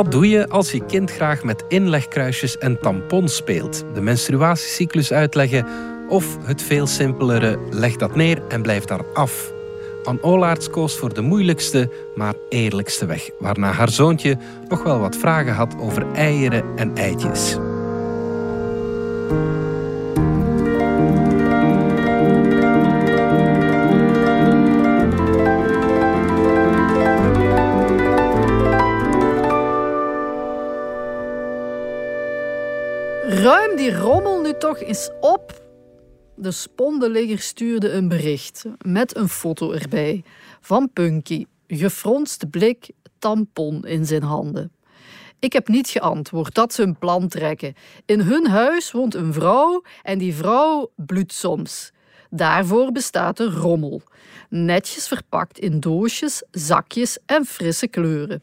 Wat doe je als je kind graag met inlegkruisjes en tampons speelt? De menstruatiecyclus uitleggen of het veel simpelere leg dat neer en blijf daar af? Anne Olaerts koos voor de moeilijkste, maar eerlijkste weg, waarna haar zoontje nog wel wat vragen had over eieren en eitjes. Die rommel nu toch eens op. De spondeligger stuurde een bericht met een foto erbij van Punky, gefronste blik, tampon in zijn handen. Ik heb niet geantwoord dat ze een plan trekken. In hun huis woont een vrouw en die vrouw bloedt soms. Daarvoor bestaat er rommel. Netjes verpakt in doosjes, zakjes en frisse kleuren.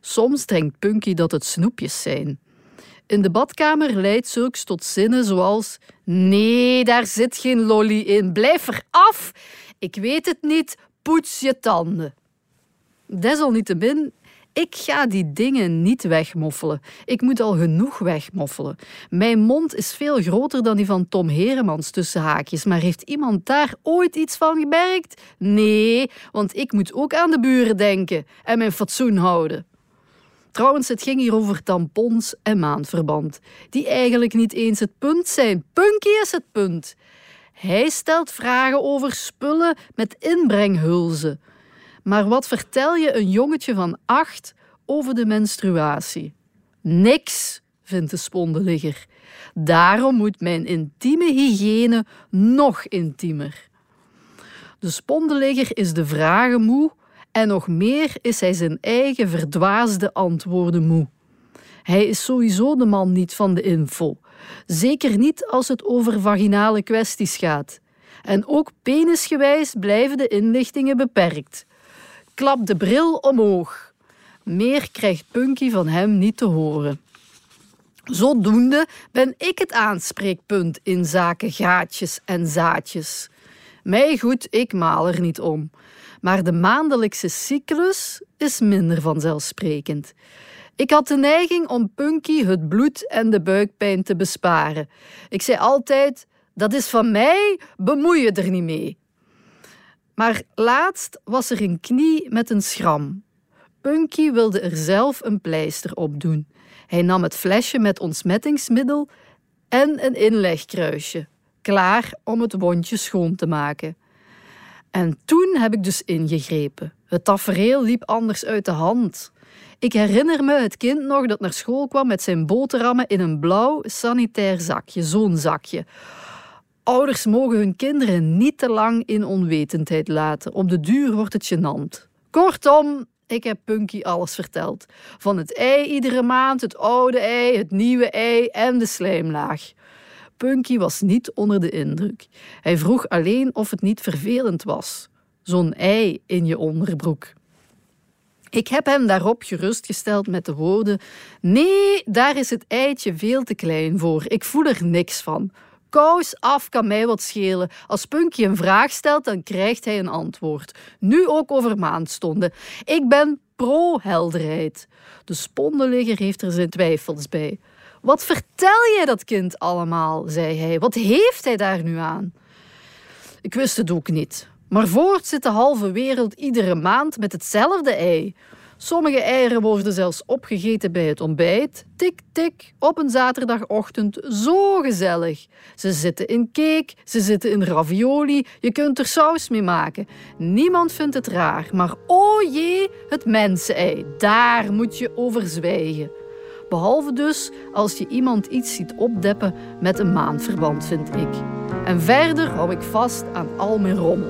Soms denkt Punky dat het snoepjes zijn. In de badkamer leidt zulks tot zinnen zoals: Nee, daar zit geen lolly in. Blijf er af. Ik weet het niet. Poets je tanden. Desalniettemin, ik ga die dingen niet wegmoffelen. Ik moet al genoeg wegmoffelen. Mijn mond is veel groter dan die van Tom Heremans tussen haakjes. Maar heeft iemand daar ooit iets van gemerkt? Nee, want ik moet ook aan de buren denken en mijn fatsoen houden. Trouwens, het ging hier over tampons en maandverband, die eigenlijk niet eens het punt zijn. Punky is het punt. Hij stelt vragen over spullen met inbrenghulzen. Maar wat vertel je een jongetje van acht over de menstruatie? Niks, vindt de spondeligger. Daarom moet mijn intieme hygiëne nog intiemer. De spondeligger is de vragen moe en nog meer is hij zijn eigen verdwaasde antwoorden moe. Hij is sowieso de man niet van de info. Zeker niet als het over vaginale kwesties gaat. En ook penisgewijs blijven de inlichtingen beperkt. Klap de bril omhoog. Meer krijgt Punky van hem niet te horen. Zodoende ben ik het aanspreekpunt in zaken gaatjes en zaadjes. Mij goed, ik maal er niet om. Maar de maandelijkse cyclus is minder vanzelfsprekend. Ik had de neiging om Punky het bloed en de buikpijn te besparen. Ik zei altijd: dat is van mij, bemoei je er niet mee. Maar laatst was er een knie met een schram. Punky wilde er zelf een pleister op doen. Hij nam het flesje met ontsmettingsmiddel en een inlegkruisje, klaar om het wondje schoon te maken. En toen heb ik dus ingegrepen. Het tafereel liep anders uit de hand. Ik herinner me het kind nog dat naar school kwam met zijn boterhammen in een blauw sanitair zakje, zo'n zakje. Ouders mogen hun kinderen niet te lang in onwetendheid laten. Op de duur wordt het gênant. Kortom, ik heb Punky alles verteld. Van het ei iedere maand, het oude ei, het nieuwe ei en de slijmlaag. Punky was niet onder de indruk. Hij vroeg alleen of het niet vervelend was. Zo'n ei in je onderbroek. Ik heb hem daarop gerustgesteld met de woorden: Nee, daar is het eitje veel te klein voor. Ik voel er niks van. Kous af kan mij wat schelen. Als Punky een vraag stelt, dan krijgt hij een antwoord. Nu ook over maandstonden. Ik ben pro-helderheid. De spondenligger heeft er zijn twijfels bij. Wat vertel je dat kind allemaal? zei hij. Wat heeft hij daar nu aan? Ik wist het ook niet. Maar voort zit de halve wereld iedere maand met hetzelfde ei. Sommige eieren worden zelfs opgegeten bij het ontbijt. Tik, tik, op een zaterdagochtend. Zo gezellig. Ze zitten in cake, ze zitten in ravioli. Je kunt er saus mee maken. Niemand vindt het raar. Maar oh jee, het mensenei. Daar moet je over zwijgen. Behalve dus als je iemand iets ziet opdeppen met een maanverband, vind ik. En verder hou ik vast aan al mijn rommel.